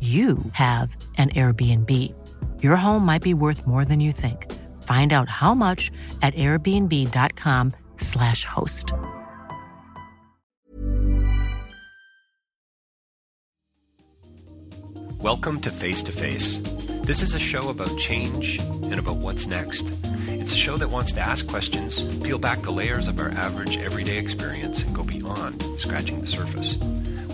you have an Airbnb. Your home might be worth more than you think. Find out how much at airbnb.com/slash host. Welcome to Face to Face. This is a show about change and about what's next. It's a show that wants to ask questions, peel back the layers of our average everyday experience, and go beyond scratching the surface.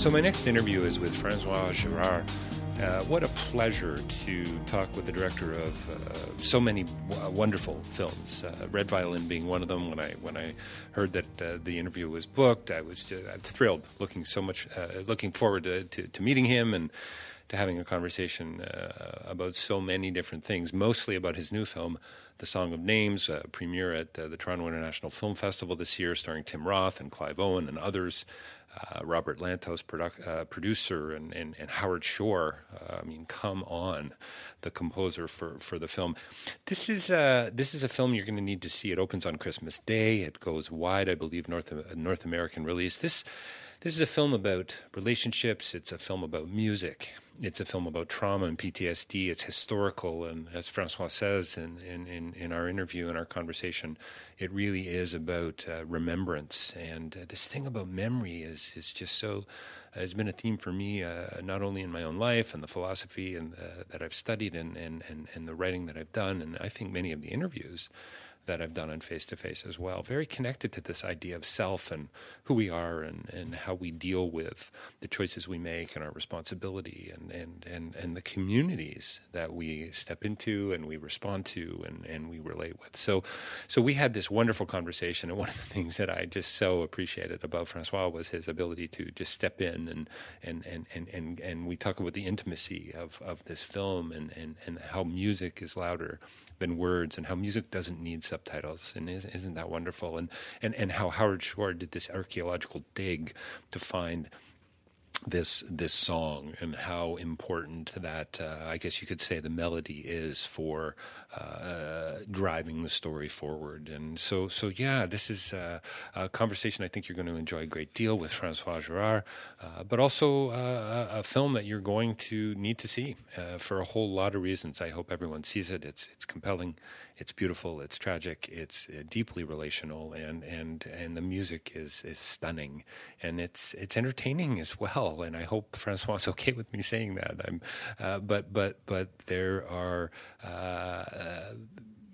So, my next interview is with Francois Girard. Uh, what a pleasure to talk with the director of uh, so many w- wonderful films. Uh, Red Violin being one of them. When I when I heard that uh, the interview was booked, I was uh, thrilled. Looking so much, uh, looking forward to, to, to, meeting him and to having a conversation about so many different things. Mostly about his new film, The Song of Names, premiere at the Toronto International Film Festival this year, starring Tim Roth and Clive Owen and others uh, Robert Lantos, produ- uh, producer, and, and, and, Howard Shore. Uh, I mean, come on, the composer for, for the film. This is uh, this is a film you're going to need to see. It opens on Christmas Day. It goes wide, I believe, North North American release. This this is a film about relationships. It's a film about music it's a film about trauma and PTSD. It's historical, and as Francois says in in, in, in our interview in our conversation, it really is about uh, remembrance. And uh, this thing about memory is is just so uh, has been a theme for me, uh, not only in my own life and the philosophy and uh, that I've studied and, and and and the writing that I've done, and I think many of the interviews that I've done on face to face as well. Very connected to this idea of self and who we are and, and how we deal with the choices we make and our responsibility and, and, and, and the communities that we step into and we respond to and, and we relate with. So, so we had this wonderful conversation. And one of the things that I just so appreciated about Francois was his ability to just step in and, and, and, and, and, and we talk about the intimacy of, of this film and, and, and how music is louder than words and how music doesn't need subtitles and isn't that wonderful? And and and how Howard Shore did this archaeological dig to find this this song and how important that uh, I guess you could say the melody is for uh, driving the story forward. And so so yeah this is uh, a conversation I think you're going to enjoy a great deal with Francois Girard uh, but also uh, a film that you're going to need to see uh, for a whole lot of reasons. I hope everyone sees it. It's it's compelling it's beautiful, it's tragic, it's deeply relational, and and and the music is is stunning, and it's it's entertaining as well. And I hope Francois is okay with me saying that. I'm, uh, but but but there are. Uh,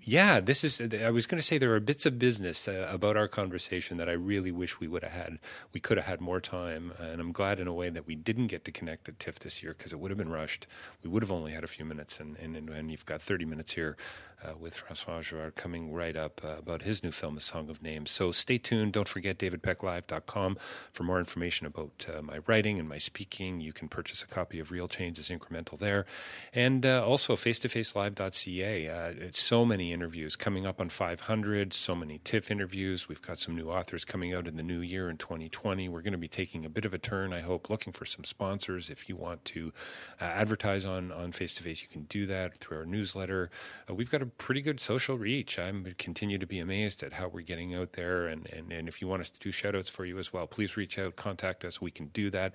yeah, this is. I was going to say there are bits of business uh, about our conversation that I really wish we would have had. We could have had more time, and I'm glad in a way that we didn't get to connect at TIFF this year because it would have been rushed. We would have only had a few minutes, and and, and you've got 30 minutes here uh, with Francois Girard coming right up uh, about his new film, A Song of Names. So stay tuned. Don't forget davidpecklive.com for more information about uh, my writing and my speaking. You can purchase a copy of Real Change is Incremental there. And uh, also facetofacelive.ca. Uh, it's so many interviews coming up on 500. So many TIFF interviews. We've got some new authors coming out in the new year in 2020. We're going to be taking a bit of a turn, I hope, looking for some sponsors. If you want to uh, advertise on on face to face, you can do that through our newsletter. We've got a pretty good social reach. I continue to be amazed at how we're getting out there. And, and, and if you want us to do shout outs for you as well, please reach out, contact us. We can do that.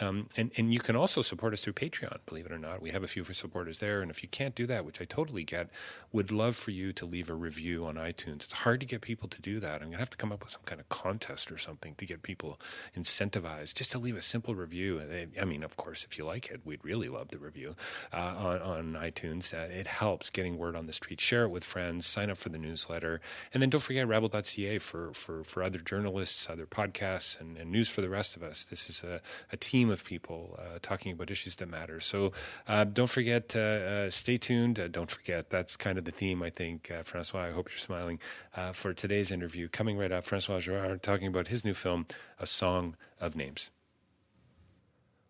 Um, and, and you can also support us through Patreon, believe it or not. We have a few supporters there. And if you can't do that, which I totally get, would love for you to leave a review on iTunes. It's hard to get people to do that. I'm going to have to come up with some kind of contest or something to get people incentivized just to leave a simple review. I mean, of course, if you like it, we'd really love the review uh, on, on iTunes. Uh, it helps getting word on the street. Share it with friends, sign up for the newsletter. And then don't forget rabble.ca for, for, for other journalists, other podcasts, and, and news for the rest of us. This is a, a team of people uh, talking about issues that matter. So uh, don't forget, uh, uh, stay tuned. don't forget, that's kind of the theme, I think, Francois. I hope you're smiling for today's interview. Coming right up, Francois Girard talking about his new film, A Song of Names.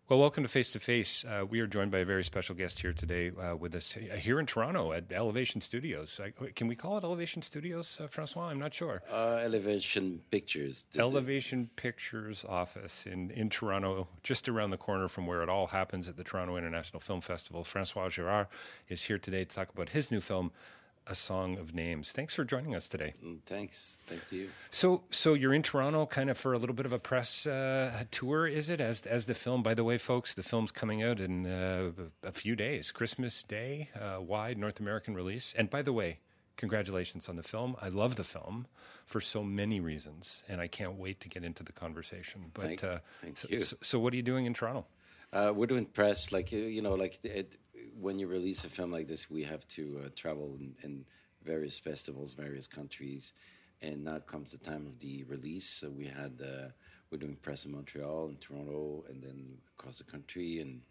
Well, welcome to Face to Face. Uh, we are joined by a very special guest here today uh, with us here in Toronto at Elevation Studios. can we call it Elevation Studios, uh, Francois? I'm not sure. Uh, Elevation Pictures. Elevation Pictures office in, in Toronto, just around the corner from where it all happens at the Toronto International Film Festival. Francois Girard is here today to talk about his new film, a song of names. Thanks for joining us today. Mm, thanks. Thanks to you. So, so you're in Toronto, kind of for a little bit of a press uh, tour, is it? As as the film, by the way, folks, the film's coming out in uh, a few days, Christmas Day, uh, wide North American release. And by the way, congratulations on the film. I love the film for so many reasons, and I can't wait to get into the conversation. But thank, uh, thank so, you. So, so, what are you doing in Toronto? Uh, we're doing press, like you know, like it, when you release a film like this, we have to uh, travel in, in, various festivals, various countries, and now comes the time of the release. So we had uh, we're doing press in Montreal and Toronto, and then across the country, and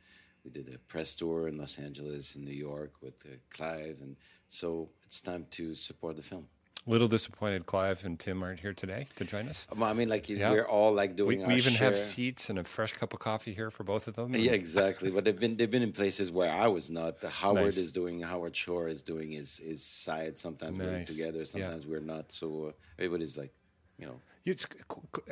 we did a press tour in Los Angeles and New York with uh, Clive, and so it's time to support the film little disappointed Clive and Tim aren't here today to join us. I mean, like yeah. we're all like doing. We, we even share. have seats and a fresh cup of coffee here for both of them. Yeah, exactly. but they've been they've been in places where I was not. Howard nice. is doing. Howard Shore is doing his his side. Sometimes nice. we're together. Sometimes yeah. we're not. So uh, everybody's like, you know. It's,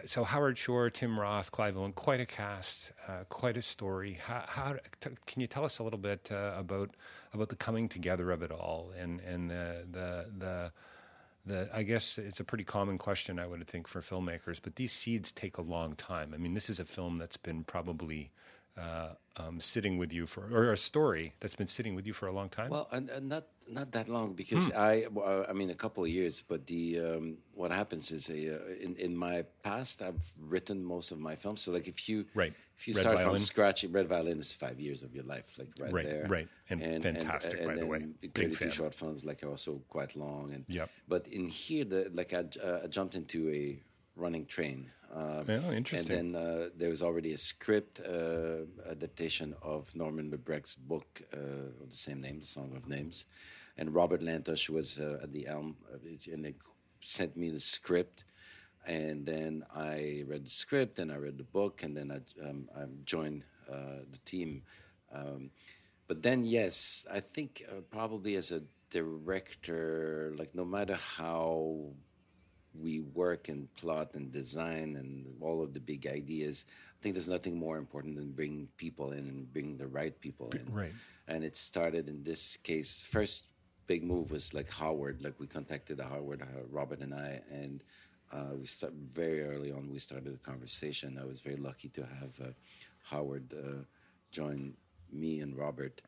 so Howard Shore, Tim Roth, Clive Owen, quite a cast, uh, quite a story. How, how t- can you tell us a little bit uh, about about the coming together of it all and and the the the the, I guess it's a pretty common question, I would think, for filmmakers, but these seeds take a long time. I mean, this is a film that's been probably uh, um, sitting with you for, or a story that's been sitting with you for a long time. Well, uh, not not that long because hmm. I, I mean, a couple of years. But the um, what happens is, uh, in in my past, I've written most of my films. So, like, if you right. If you Red start Violin. from scratch, Red Violin is five years of your life, like right, right there, right, and, and fantastic, and, and, by the way. Thirty-two short films, like, are also quite long, and yep. But in here, the, like, I, uh, I jumped into a running train uh, oh, interesting. And then uh, there was already a script uh, adaptation of Norman Lebrecht's book uh, of the same name, The Song of Names. And Robert Lantos was uh, at the helm, and they sent me the script. And then I read the script, and I read the book, and then I, um, I joined uh, the team. Um, but then, yes, I think probably as a director, like no matter how we work and plot and design and all of the big ideas. I think there's nothing more important than bring people in and bring the right people in. Right. And it started in this case. First big move was like Howard. Like we contacted Howard, uh, Robert and I, and uh, we start very early on. We started a conversation. I was very lucky to have uh, Howard uh, join me and Robert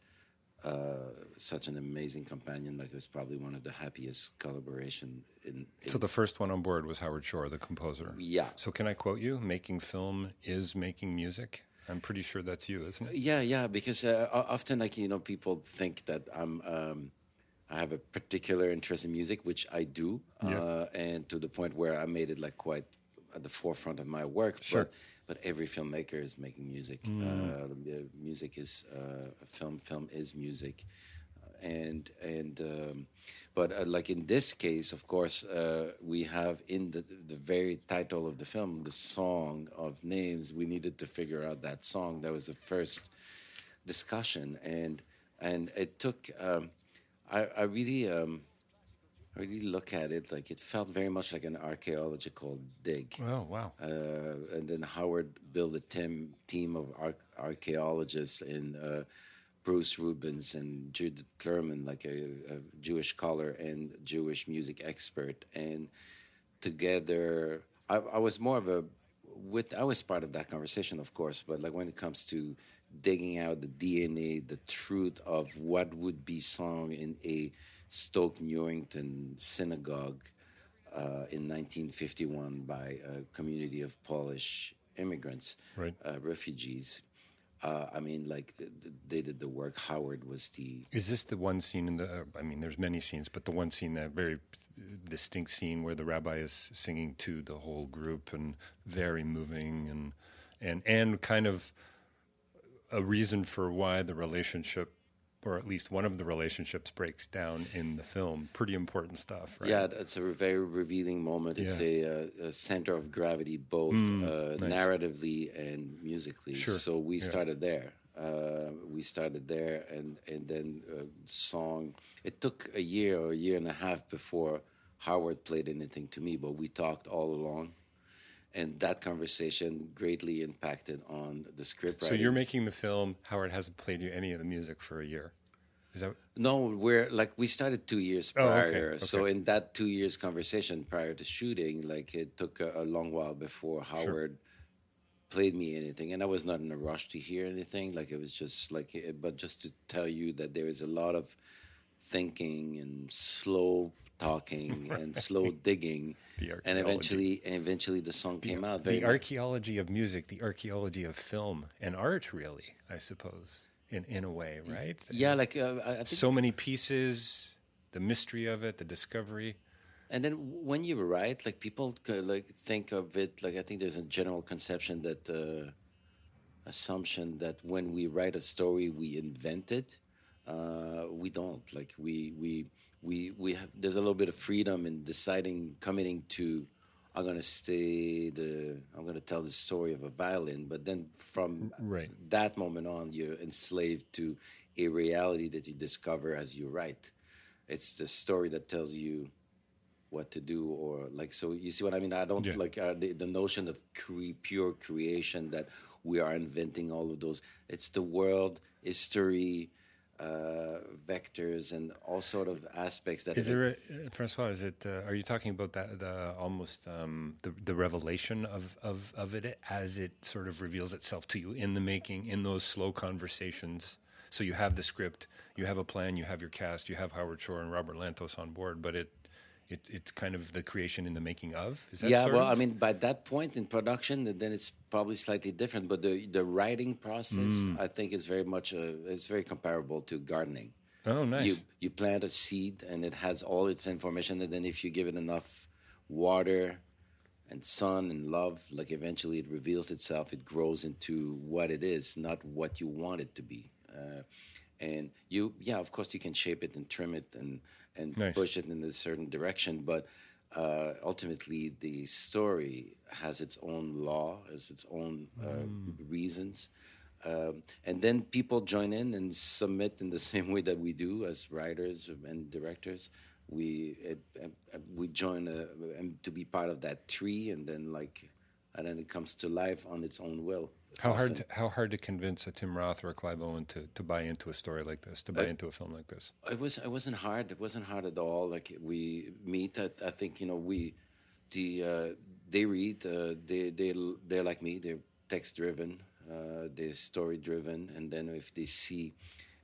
uh, such an amazing companion. Like it was probably one of the happiest collaboration. In, in, so the first one on board was Howard Shore, the composer. Yeah. So can I quote you? Making film is making music. I'm pretty sure that's you, isn't it? Yeah, yeah. Because uh, often, like you know, people think that I'm. Um, I have a particular interest in music, which I do, yeah. uh, and to the point where I made it like quite at the forefront of my work. Sure. But but every filmmaker is making music. Mm. Uh, music is uh, film. Film is music, uh, and and um, but uh, like in this case, of course, uh, we have in the the very title of the film the song of names. We needed to figure out that song. That was the first discussion, and and it took. Um, I, I really. Um, really look at it, like it felt very much like an archaeological dig. Oh wow! Uh, and then Howard built a team team of ar- archaeologists in uh, Bruce Rubens and Judith Klerman, like a, a, Jewish scholar and Jewish music expert, and together, I, I was more of a with I was part of that conversation, of course, but like when it comes to digging out the DNA, the truth of what would be sung in a Stoke Newington synagogue uh, in 1951 by a community of Polish immigrants, right. uh, refugees. Uh, I mean, like the, the, they did the work. Howard was the. Is this the one scene in the? Uh, I mean, there's many scenes, but the one scene that very distinct scene where the rabbi is singing to the whole group and very moving and and and kind of a reason for why the relationship or at least one of the relationships breaks down in the film. Pretty important stuff, right? Yeah, it's a very revealing moment. It's Yeah. a, uh, a center of gravity, both Mm, uh, nice. narratively and musically. Sure, So we yeah. started there. Uh, we started there, and and then uh, song. It took a year or a year and a half before Howard played anything to me, but we talked all along. And that conversation greatly impacted on the script So you're making the film. Howard hasn't played you any of the music for a year. Is that No, we're like we started two years prior. Oh, prior. okay, So in that two years conversation prior to shooting, like it took a, a long while before Howard played me anything, and I was not in a rush to hear anything. Like it was just like, but just to tell you that there is a lot of thinking and slow talking and slow digging, The and archaeology. eventually, and eventually the song came out. The archaeology of music, the archaeology of film and art, really, I suppose, in in a way, right? yeah, like uh, I I think so many pieces, the mystery of it, the discovery. And then when you write, like people like think of it like I think there's a general conception that uh, assumption that when we write a story we invent it. Uh, we don't like we we we we have there's a little bit of freedom in deciding committing to I'm gonna stay the I'm gonna tell the story of a violin, but then from Right. that moment on you're enslaved to a reality that you discover as you write. It's the story that tells you what to do or like so you see what i mean i don't Yeah. like uh, the, the notion of cre- pure creation that we are inventing all of those it's the world history uh, vectors and all sort of aspects that Is there, a, uh, Francois? Is it? Uh, are you talking about that? The almost um, the the revelation of, of of it as it sort of reveals itself to you in the making, in those slow conversations. So you have the script, you have a plan, you have your cast, you have Howard Shore and Robert Lantos on board, but it. It, it's kind of the creation in the making of. Is that yeah well of? i mean by that point in production then it's probably slightly different but the the writing process Mm. i think is very much a, it's very comparable to gardening oh, nice. you you plant a seed and it has all its information and then if you give it enough water and sun and love like eventually it reveals itself it grows into what it is not what you want it to be uh, and you yeah of course you can shape it and trim it and and Nice. push it in a certain direction but uh, ultimately the story has its own law has its own uh, reasons um, and then people join in and submit in the same way that we do as writers and directors. We it, uh, we join uh, and to be part of that tree, and then like, and then it comes to life on its own will. How hard? To, how hard to convince a Tim Roth or a Clive Owen to, to buy into a story like this, to buy into a film like this? It was it wasn't hard. It wasn't hard at all. Like we meet. I, I think you know we, the uh, they read. Uh, they they they're like me. They're text driven. Uh, they're story driven. And then if they see,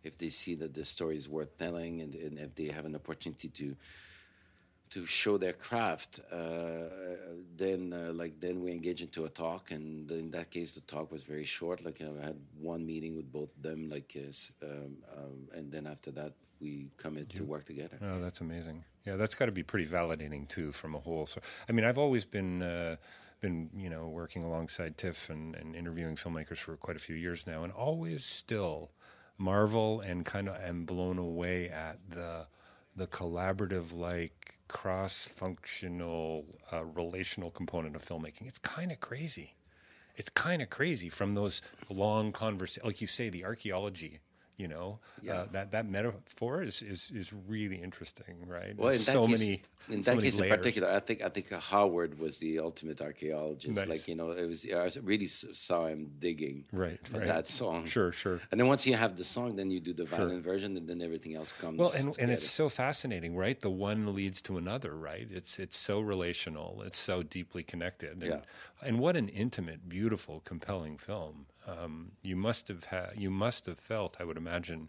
if they see that the story is worth telling, and, and if they have an opportunity to to show their craft, uh, then uh, like then we engage into a talk, and in that case the talk was very short. Like I had one meeting with both of them, like um, um, and then after that we commit to work together. Oh, that's amazing. Yeah, that's got to be pretty validating too, from a whole. So, I mean, I've always been uh, been you know working alongside Tiff and, and interviewing filmmakers for quite a few years now, and always still marvel and kind of am blown away at the the collaborative, like cross functional, uh, relational component of filmmaking. It's kind of crazy. It's kind of crazy from those long conversations, like you say, the archaeology You know, Yeah. uh, that that metaphor is, is is really interesting, right? Well, in that so case, many, in so that case in particular, I think I think Howard was the ultimate archaeologist. Nice. Like you know, it was I really saw him digging Right, right. that song. Sure, sure. And then once you have the song, then you do the violin version, and then everything else comes. Well, and, and it's so fascinating, right? The one leads to another, right? It's it's so relational. It's so deeply connected. And, Yeah. and what an intimate, beautiful, compelling film. Um, you must have had, you must have felt, I would imagine,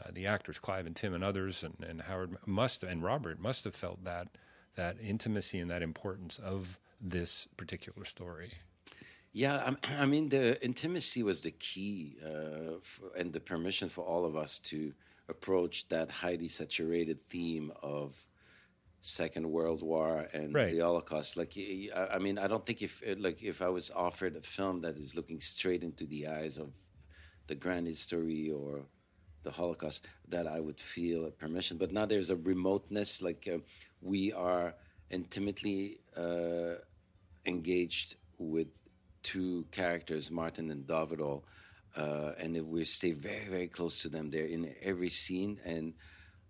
uh, the actors Clive and Tim and others, and, and Howard must and Robert must have felt that that intimacy and that importance of this particular story. Yeah, I mean, the intimacy was the key uh, f and the permission for all of us to approach that highly saturated theme of Second World War and Right. the Holocaust. Like, I mean, I don't think if like if I was offered a film that is looking straight into the eyes of the grand history or the Holocaust, that I would feel a permission. But now there's a remoteness. Like uh, we are intimately uh, engaged with two characters, Martin and Dovidl, uh, and we stay very, very close to them. They're in every scene and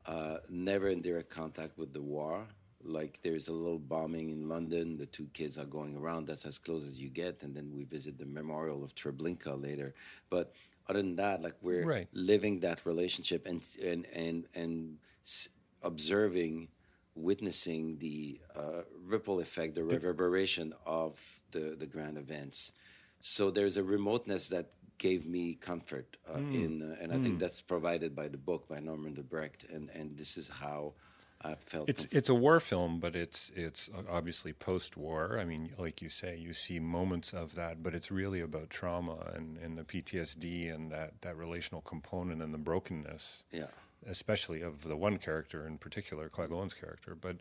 uh, never in direct contact with the war. Like there's a little bombing in London, the two kids are going around. That's as close as you get, and then we visit the memorial of Treblinka later. But other than that, like we're Right. living that relationship and and and and s- observing, witnessing the uh, ripple effect, the reverberation of the the grand events. So there's a remoteness that gave me comfort uh, Hmm. in, uh, and I think that's provided by the book by Norman de Brecht, and and this is how I felt. It's comf- it's a war film, but it's it's obviously post-war. I mean, like you say, you see moments of that, but it's really about trauma and, and the PTSD and that, that relational component and the brokenness. yeah. Especially of the one character in particular, Clive Owen's character, but,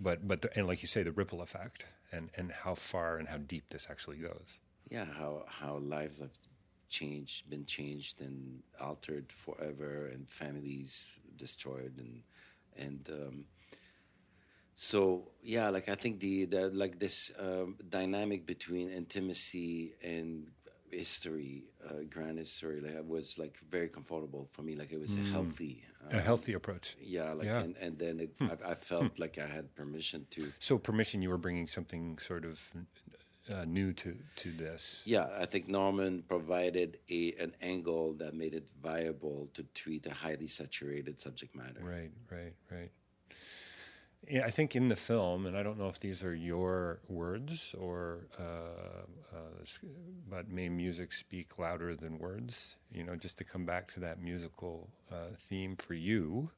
but, but, the, and like you say, the ripple effect and, and how far and how deep this actually goes. yeah how how lives have changed been changed and altered forever and families destroyed and and um, so yeah like i think the, the like this um, dynamic between intimacy and history uh, grand history like was like very comfortable for me like it was a healthy uh, A healthy approach. yeah like Yeah. And, and then it, I, I felt like i had permission to So, permission, you were bringing something sort of uh, new to, to this. Yeah, I think Norman provided a an angle that made it viable to treat a highly saturated subject matter. Right, right, right. Yeah, I think in the film, and I don't know if these are your words or, uh, uh, but may music speak louder than words? You know, just to come back to that musical uh, theme for you.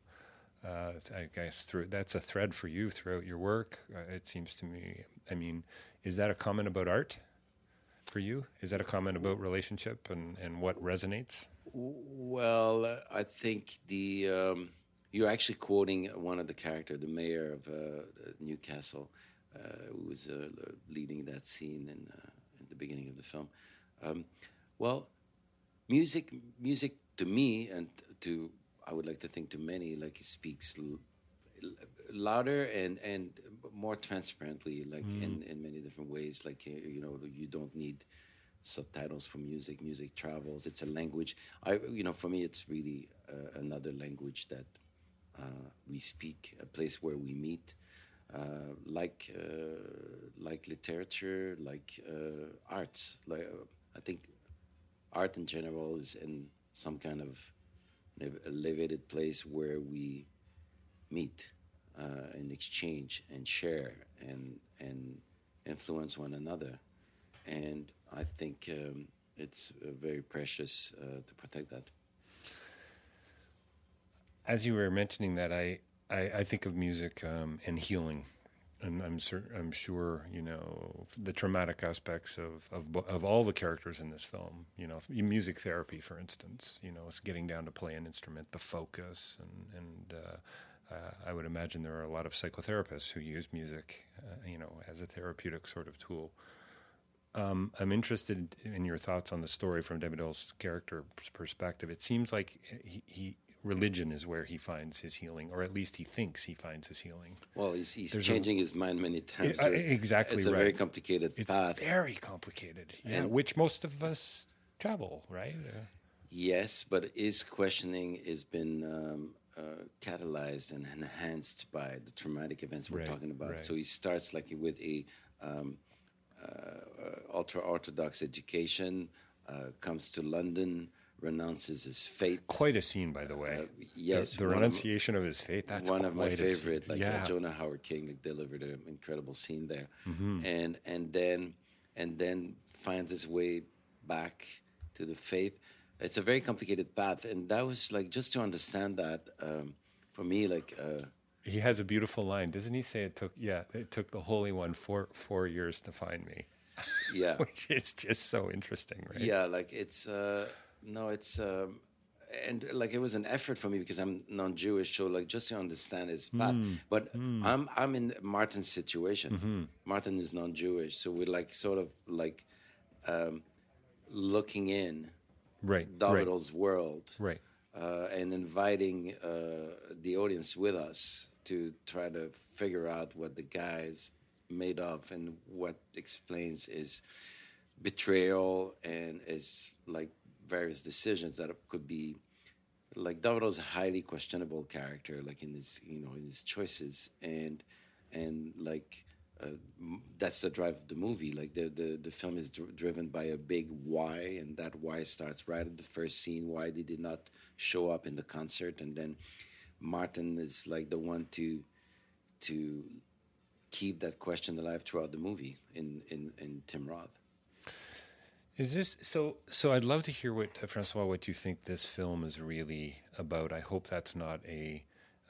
Uh, I guess through that's a thread for you throughout your work. Uh, it seems to me. I mean, is that a comment about art for you? Is that a comment about relationship and, and what resonates? Well, I think the um, you're actually quoting one of the character, the mayor of uh, Newcastle, uh, who was uh, leading that scene in uh, in the beginning of the film. Um, well, music, music to me and to I would like to think to many, like it speaks l- louder and and more transparently, like in in many different ways. Like uh, you know, you don't need subtitles for music. Music travels. It's a language. I you know, for me, it's really uh, another language that uh, we speak. A place where we meet. Uh, like uh, like literature, like uh, arts. Like uh, I think art in general is in some kind of elevated place where we meet uh, and exchange and share and and influence one another. And I think um, it's uh, very precious uh, to protect that. As you were mentioning that, I, I, I think of music um, and healing. And I'm cer- I'm sure you know the traumatic aspects of, of of all the characters in this film. You know, music therapy, for instance. You know, it's getting down to play an instrument, the focus, and and uh, uh, I would imagine there are a lot of psychotherapists who use music, uh, you know, as a therapeutic sort of tool. Um, I'm interested in your thoughts on the story from Dovidl's character perspective. It seems like he, he religion is where he finds his healing, or at least he thinks he finds his healing. Well, he's, he's There's a- changing his mind many times. Uh, exactly It's a right. very complicated It's path. very complicated, yeah, And- which most of us travel, right? Uh, Yes, but his questioning has been um, uh, catalyzed and enhanced by the traumatic events we're Right, talking about. right. So he starts like with a um, uh, ultra orthodox education, uh, comes to London, renounces his faith. Quite a scene, by the way. Uh, yes, the, the one of- renunciation of, his faith. That's one of my quite a scene. favorite. Like yeah. Jonah Hauer-King like, delivered an incredible scene there, Mm-hmm. and and then and then finds his way back to the faith. It's a very complicated path, and that was like just to understand that um, for me, like. Uh, He has a beautiful line, doesn't he? Say it took yeah, it took the Holy One four four years to find me, yeah, which is just so interesting, right? yeah, like it's uh, no, it's um, and like it was an effort for me because I'm non-Jewish, so like just to understand his path. Hmm. But I'm I'm in Martin's situation. Martin is non-Jewish, so we're like sort of like um, looking in Right. Right. World, Right. uh, and inviting uh, the audience with us to try to figure out what the guy's made of and what explains his betrayal and his like various decisions that could be like Dovidl's a highly questionable character, like in his you know in his choices and and like that's the drive of the movie. Like the the, the film is dr- driven by a big why, and that why starts right at the first scene. Why they did not show up in the concert, and then Martin is like the one to to keep that question alive throughout the movie in in, in Tim Roth. Is this so? So I'd love to hear what Francois, what you think this film is really about. I hope that's not a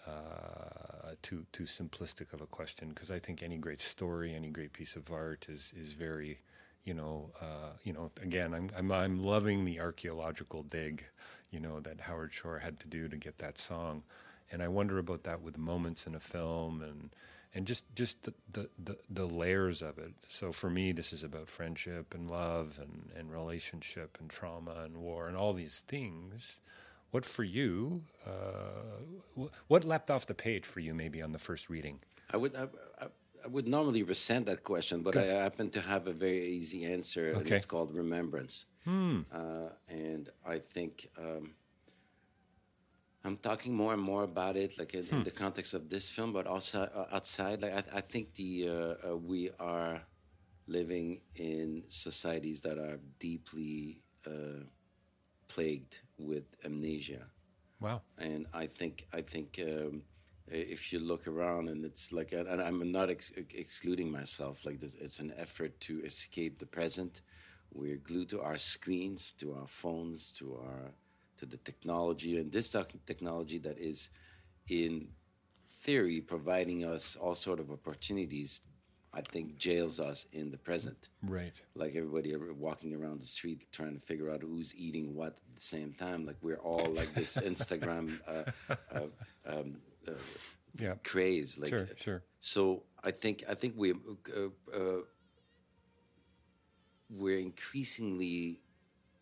uh, too too simplistic of a question because I think any great story, any great piece of art is is very, you know, uh, you know. Again, I'm, I'm I'm loving the archaeological dig, you know, that Howard Shore had to do to get that song, and I wonder about that with moments in a film and and just just the, the, the, the layers of it. So for me, this is about friendship and love and, and relationship and trauma and war and all these things. What for you? Uh, what leapt off the page for you, maybe on the first reading? I would I, I, I would normally resent that question, but I happen to have a very easy answer, and Okay. it's called remembrance. Uh, and I think um, I'm talking more and more about it, like in, in the context of this film, but also uh, outside. Like I, I think the uh, uh, we are living in societies that are deeply uh, plagued with amnesia. Wow. and I think I think um, if you look around and it's like and I'm not ex- excluding myself like this it's an effort to escape the present. We're glued to our screens to our phones to our to the technology. And this technology that is in theory providing us all sort of opportunities I think jails us in the present Right. like everybody walking around the street trying to figure out who's eating what at the same time. Like we're all like this Instagram uh, uh, um, uh, Yeah. craze. Like, Sure, sure. So I think I think we uh, uh, we're increasingly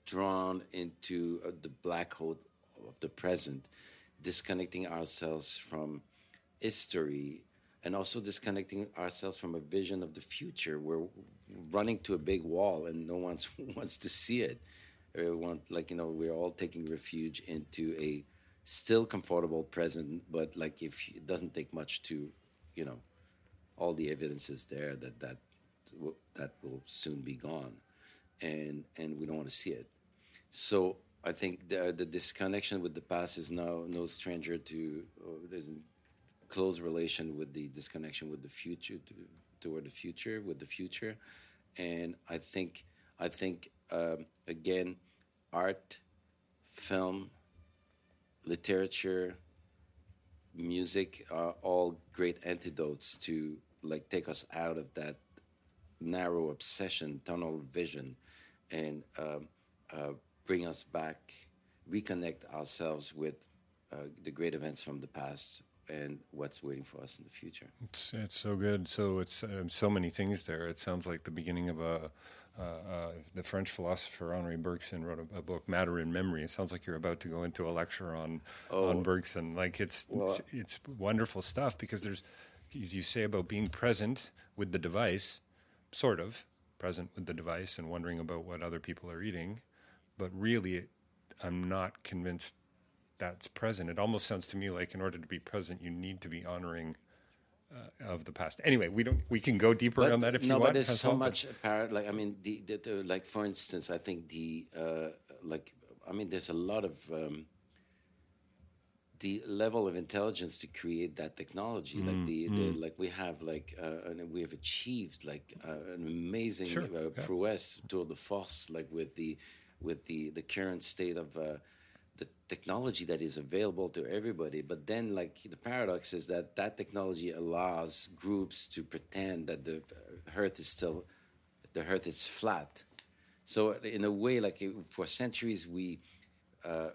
drawn into uh, the black hole of the present, disconnecting ourselves from history and also disconnecting ourselves from a vision of the future. We're running to a big wall and no one wants to see it. We want, like, you know, we're all taking refuge into a still comfortable present, but like if it doesn't take much to, you know, all the evidence is there that that that will soon be gone, and and we don't want to see it. So I think the the disconnection with the past is now no stranger to uh, close relation with the disconnection with the future to, toward the future with the future, and I think I think um, again, art, film, literature, music are all great antidotes to like take us out of that narrow obsession, tunnel vision, and um, uh, bring us back, reconnect ourselves with uh, the great events from the past and what's waiting for us in the future. It's it's so good. So it's um, so many things there. It sounds like the beginning of a. Uh, uh, the French philosopher Henri Bergson wrote a, a book, Matter and Memory. It sounds like you're about to go into a lecture on on Bergson. Like it's it's, it's wonderful stuff because there's, as you say about being present with the device, sort of present with the device and wondering about what other people are eating, but really I'm not convinced that's present. It almost sounds to me like in order to be present, you need to be honoring uh, of the past. Anyway, we don't. We can go deeper But- on that if no, you want. but there's so much apparent. Like I mean, the, the, the like for instance, I think the uh, like I mean, there's a lot of um, the level of intelligence to create that technology. like the, the like we have like uh, and we have achieved like uh, an amazing Sure, uh, yeah. prowess tour de force, like with the with the the current state of. The technology that is available to everybody. But then, like the paradox is that that technology allows groups to pretend that the Earth is still the Earth is flat. So in a way, like for centuries, we uh,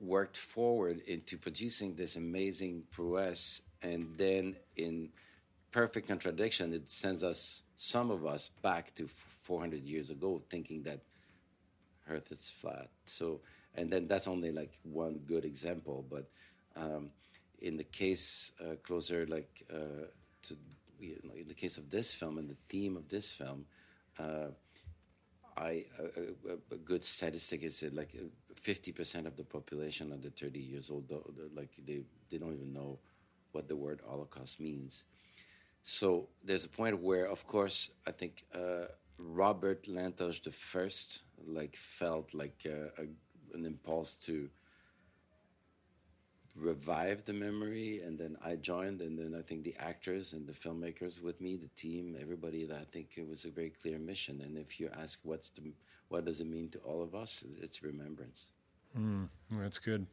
worked forward into producing this amazing prowess, and then in perfect contradiction, it sends us some of us back to 400 years ago, thinking that Earth is flat. So, and then that's only like one good example. But um, in the case uh, closer, like uh, to you know, in the case of this film and the theme of this film, uh, I a, a, a good statistic is that like fifty percent of the population under thirty years old, like they they don't even know what the word Holocaust means. So there's a point where, of course, I think uh, Robert Lantos the first like felt like uh, a, an impulse to revive the memory, and then I joined, and then I think the actors and the filmmakers with me, the team, everybody. I think it was a very clear mission. And if you ask what's the what does it mean to all of us, it's remembrance. Mm, That's good.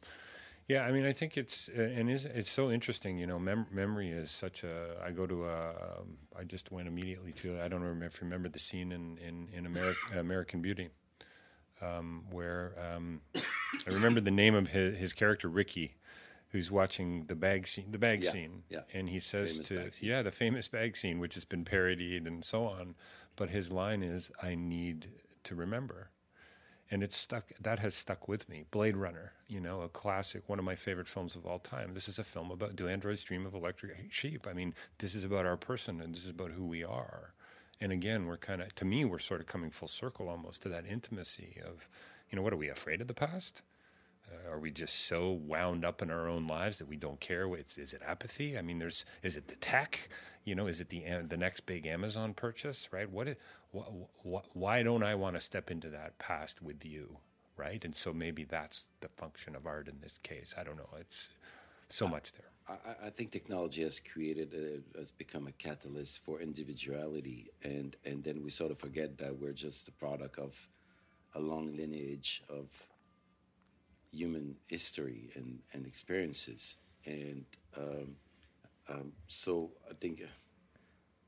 Yeah, I mean, I think it's uh, and is it's so interesting. You know, mem- memory is such a. I go to a. Um, I just went immediately to. I don't remember if you remember the scene in in in Ameri- American Beauty, um, where um, I remember the name of his, his character Ricky, who's watching the bag scene. The bag Yeah, scene. yeah. And he says to yeah the famous bag scene, which has been parodied and so on. But his line is, "I need to remember." and it's stuck that has stuck with me blade runner you know a classic one of my favorite films of all time this is a film about do androids dream of electric sheep i mean this is about our person and this is about who we are and again we're kind of to me we're sort of coming full circle almost to that intimacy of you know what are we afraid of the past uh, are we just so wound up in our own lives that we don't care? It's, is it apathy? I mean, there's is it the tech? You know, is it the the next big Amazon purchase? Right? What? Is, wh- wh- why don't I want to step into that past with you? Right? And so maybe that's the function of art in this case. I don't know. It's so much there. I, I think technology has created, a, has become a catalyst for individuality, and and then we sort of forget that we're just the product of a long lineage of human history and, and experiences, and um, um, so I think,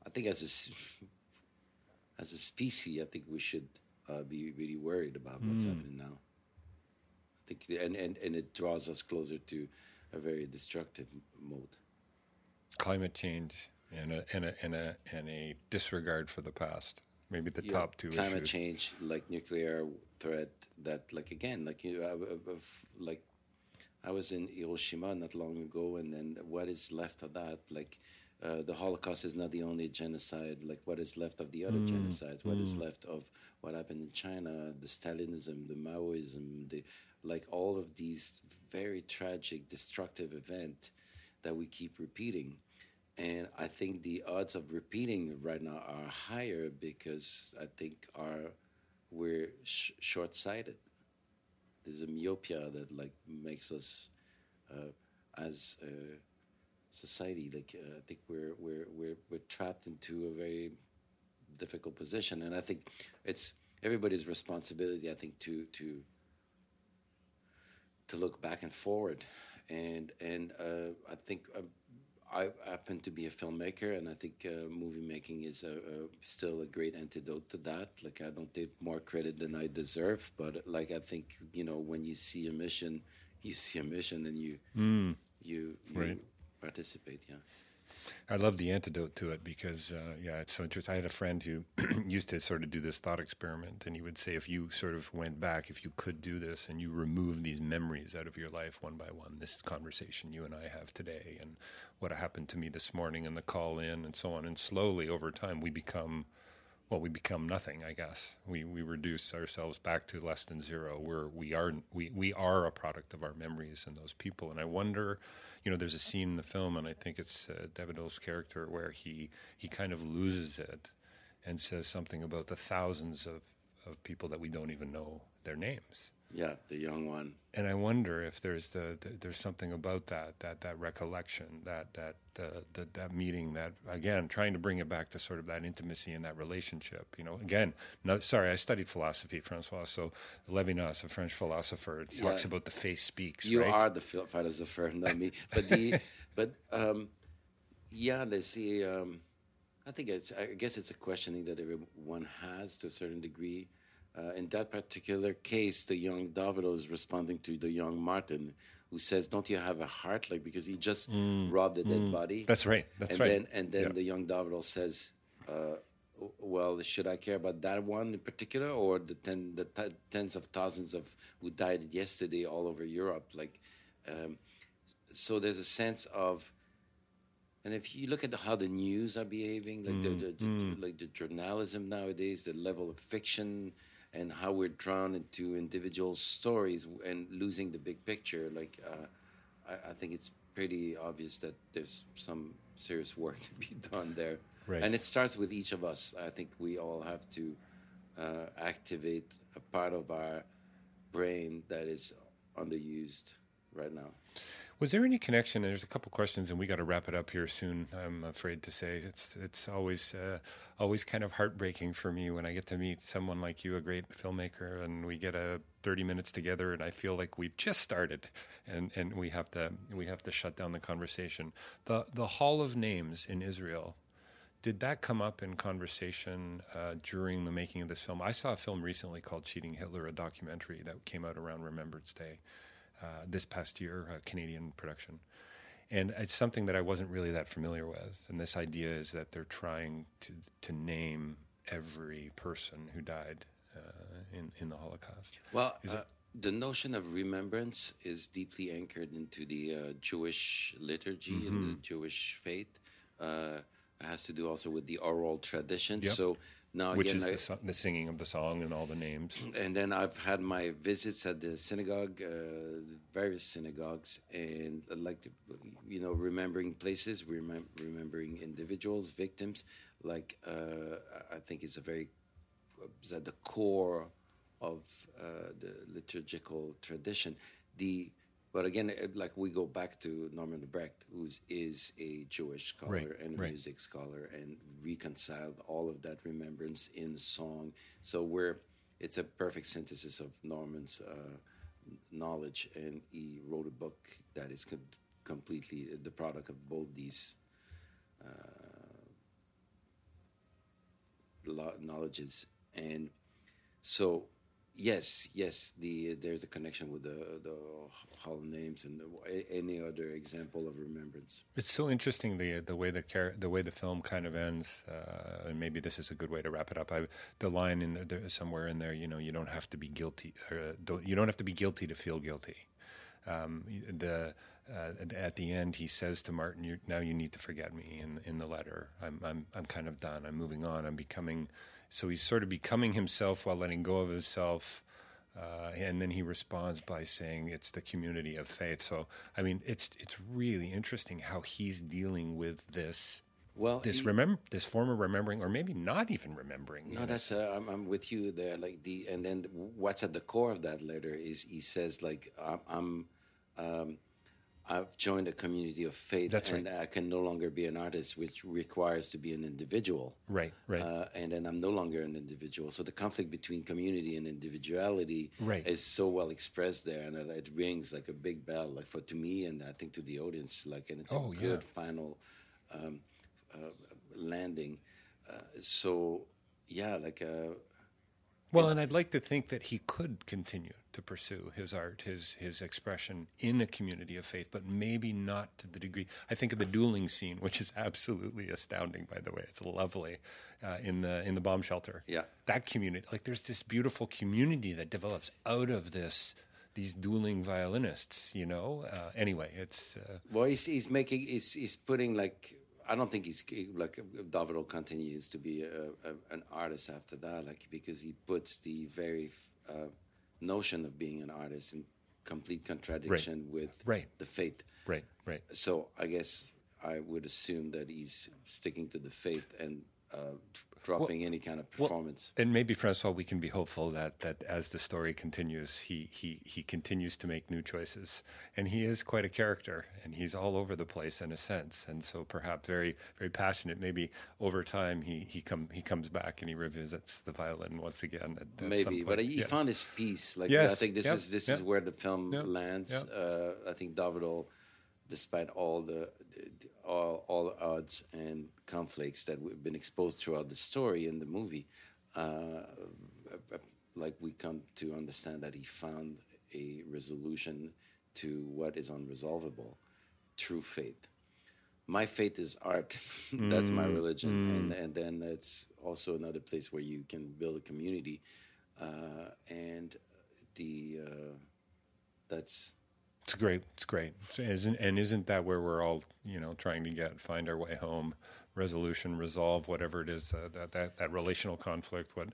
I think as a as a species, I think we should uh, be really worried about what's happening now. I think, and, and, and it draws us closer to a very destructive mode. Climate change and a and a and a and a disregard for the past. Maybe the Yeah, top two climate issues. change, like nuclear threat, that like again, like you, I- I- I've- like I was in Hiroshima not long ago, and then what is left of that? Like uh, the Holocaust is not the only genocide. Like what is left of the other Mm, genocides? What is left of what happened in China? The Stalinism, the Maoism, the like all of these very tragic, destructive event that we keep repeating. And I think the odds of repeating right now are higher because I think our we're sh- short-sighted. There's a myopia that like makes us uh, as a society like uh, I think we're we're we're we're trapped into a very difficult position, and I think it's everybody's responsibility. I think to to to look back and forward, and and uh, I think uh, I happen to be a filmmaker, and I think uh, movie making is a, a, still a great antidote to that. Like I don't take more credit than I deserve, but like I think you know when you see a mission, you see a mission, and you you you Right. participate. Yeah. I love the antidote to it because, uh, yeah, it's so interesting. I had a friend who used to sort of do this thought experiment, and he would say, if you sort of went back, if you could do this, and you remove these memories out of your life one by one, this conversation you and I have today, and what happened to me this morning, and the call in, and so on, and slowly over time, we become well, we become nothing. I guess we we reduce ourselves back to less than zero. We're we are we we are a product of our memories and those people. And I wonder, you know, there's a scene in the film, and I think it's uh, Dovidl's character where he he kind of loses it and says something about the thousands of of people that we don't even know their names. Yeah, the young one. And I wonder if there's the, the there's something about that that that recollection that that uh, the, that meeting that again trying to bring it back to sort of that intimacy and that relationship. You know, again, no, sorry, I studied philosophy, Francois. So Levinas, a French philosopher, talks Yeah. about the face speaks. You right? are the phil- philosopher, not me. But the but um, yeah, they see. Um, I think it's. I guess it's a questioning that everyone has to a certain degree. Uh, in that particular case, the young Dovidl is responding to the young Martin, who says, "Don't you have a heart?" Like because he just robbed a dead body. Mm. That's right. That's and right. Then, and then Yeah. the young Dovidl says, uh, "Well, should I care about that one in particular, or the ten, the t- tens of thousands of who died yesterday all over Europe?" Like, um, so there's a sense of, and if you look at the, how the news are behaving, like the, the, the like the journalism nowadays, the level of fiction, and how we're drawn into individual stories and losing the big picture, like. Uh, I, I think it's pretty obvious that there's some serious work to be done there. Right. And it starts with each of us. I think we all have to uh, activate a part of our brain that is underused right now. Was there any connection? There's a couple questions, and we got to wrap it up here soon. I'm afraid to say it's it's always uh, always kind of heartbreaking for me when I get to meet someone like you, a great filmmaker, and we get a 30 minutes together, and I feel like we've just started, and, and we have to we have to shut down the conversation. The the Hall of Names in Israel. Did that come up in conversation uh, during the making of this film? I saw a film recently called Cheating Hitler, a documentary that came out around Remembrance Day this past year, a Canadian production. And it's something that I wasn't really that familiar with. And this idea is that they're trying to, to name every person who died uh, in, in the Holocaust. Well, uh, the notion of remembrance is deeply anchored into the uh, Jewish liturgy and Mm-hmm. the Jewish faith. Uh, it has to do also with the oral tradition. Yep. So now Which again, is I- the, the singing of the song and all the names. and then I've had my visits at the synagogue, uh, various synagogues, and I like to, you know, remembering places, remem- remembering individuals, victims. Like uh, I think it's a very is at the core of uh, the liturgical tradition. The but again, like we go back to Norman Lebrecht, who is a Jewish scholar Right, and a right. music scholar, and reconciled all of that remembrance in song. So we're it's a perfect synthesis of Norman's uh, knowledge, and he wrote a book that is com- completely the product of both these lo- knowledges and so yes yes the there's a connection with the the hall names and the, any other example of remembrance It's so interesting the the way the char- the way the film kind of ends, uh, and maybe this is a good way to wrap it up. I, the line in there, there somewhere in there, you know, you don't have to be guilty. Or, uh, don't, you don't have to be guilty to feel guilty. Um, the uh, at the end, he says to Martin, "Now you need to forget me." In in the letter, I'm I'm I'm kind of done. I'm moving on. I'm becoming. So he's sort of becoming himself while letting go of himself. Uh, and then he responds by saying it's the community of faith. So I mean, it's it's really interesting how he's dealing with this. Well, this he- remember this form of remembering, or maybe not even remembering. no that's uh, I'm, I'm with you there like the and then what's at the core of that letter is he says like i'm, I'm um, I've joined a community of faith, That's and right. I can no longer be an artist, which requires to be an individual. right, right. Uh, and then I'm no longer an individual. So the conflict between community and individuality Right. is so well expressed there, and it, it rings like a big bell, like for to me and I think to the audience, like, and it's Oh, a yeah. good final um, uh, landing. Uh, so yeah, like uh, Well, and I'd like to think that he could continue to pursue his art, his his expression in a community of faith, but maybe not to the degree. I think of the dueling scene, which is absolutely astounding. By the way, it's lovely uh, in the in the bomb shelter. Yeah. that community, like there's this beautiful community that develops out of this. These dueling violinists, you know. Uh, anyway, it's uh, Well, he's, he's making he's, he's putting like I don't think he's like Dovidl continues to be a, a, an artist after that, like because he puts the very uh, notion of being an artist in complete contradiction Right. with Right. the faith. Right, right. So I guess I would assume that he's sticking to the faith and uh, dropping any kind of Well, performance. and maybe Francois, we can be hopeful that that as the story continues, he he he continues to make new choices, and he is quite a character, and he's all over the place in a sense, and so perhaps very very passionate. Maybe over time he he come he comes back and he revisits the violin once again. At, at Maybe, but he Yeah. found his peace. Like I think this yep, is this yep. is where the film Yep, lands. Uh, I think Dovidl, despite all the all, all odds and conflicts that we've been exposed throughout the story in the movie, uh, like we come to understand that he found a resolution to what is unresolvable true faith. My faith is art. That's my religion, and and then it's also another place where you can build a community, uh, and the uh, that's It's great. It's great. Isn't, and isn't that where we're all, you know, trying to get, find our way home, resolution, resolve, whatever it is, uh, that, that, that relational conflict, what,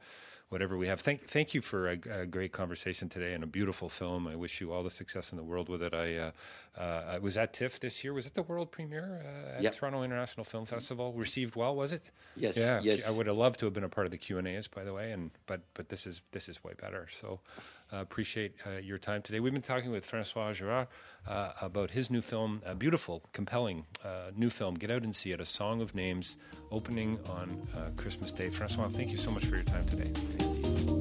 whatever we have. Thank, thank you for a, a great conversation today and a beautiful film. I wish you all the success in the world with it. I, uh, uh, was at TIFF this year. Was it the world premiere uh, at Yep. Toronto International Film Festival? Received well, was it? Yes, Yeah. yes. I would have loved to have been a part of the Q and A's, by the way. And but but this is this is way better. So uh, appreciate uh, your time today. We've been talking with Francois Girard uh, about his new film, a beautiful, compelling uh, new film. Get out and see it. A Song of Names, opening on uh, Christmas Day. Francois, thank you so much for your time today.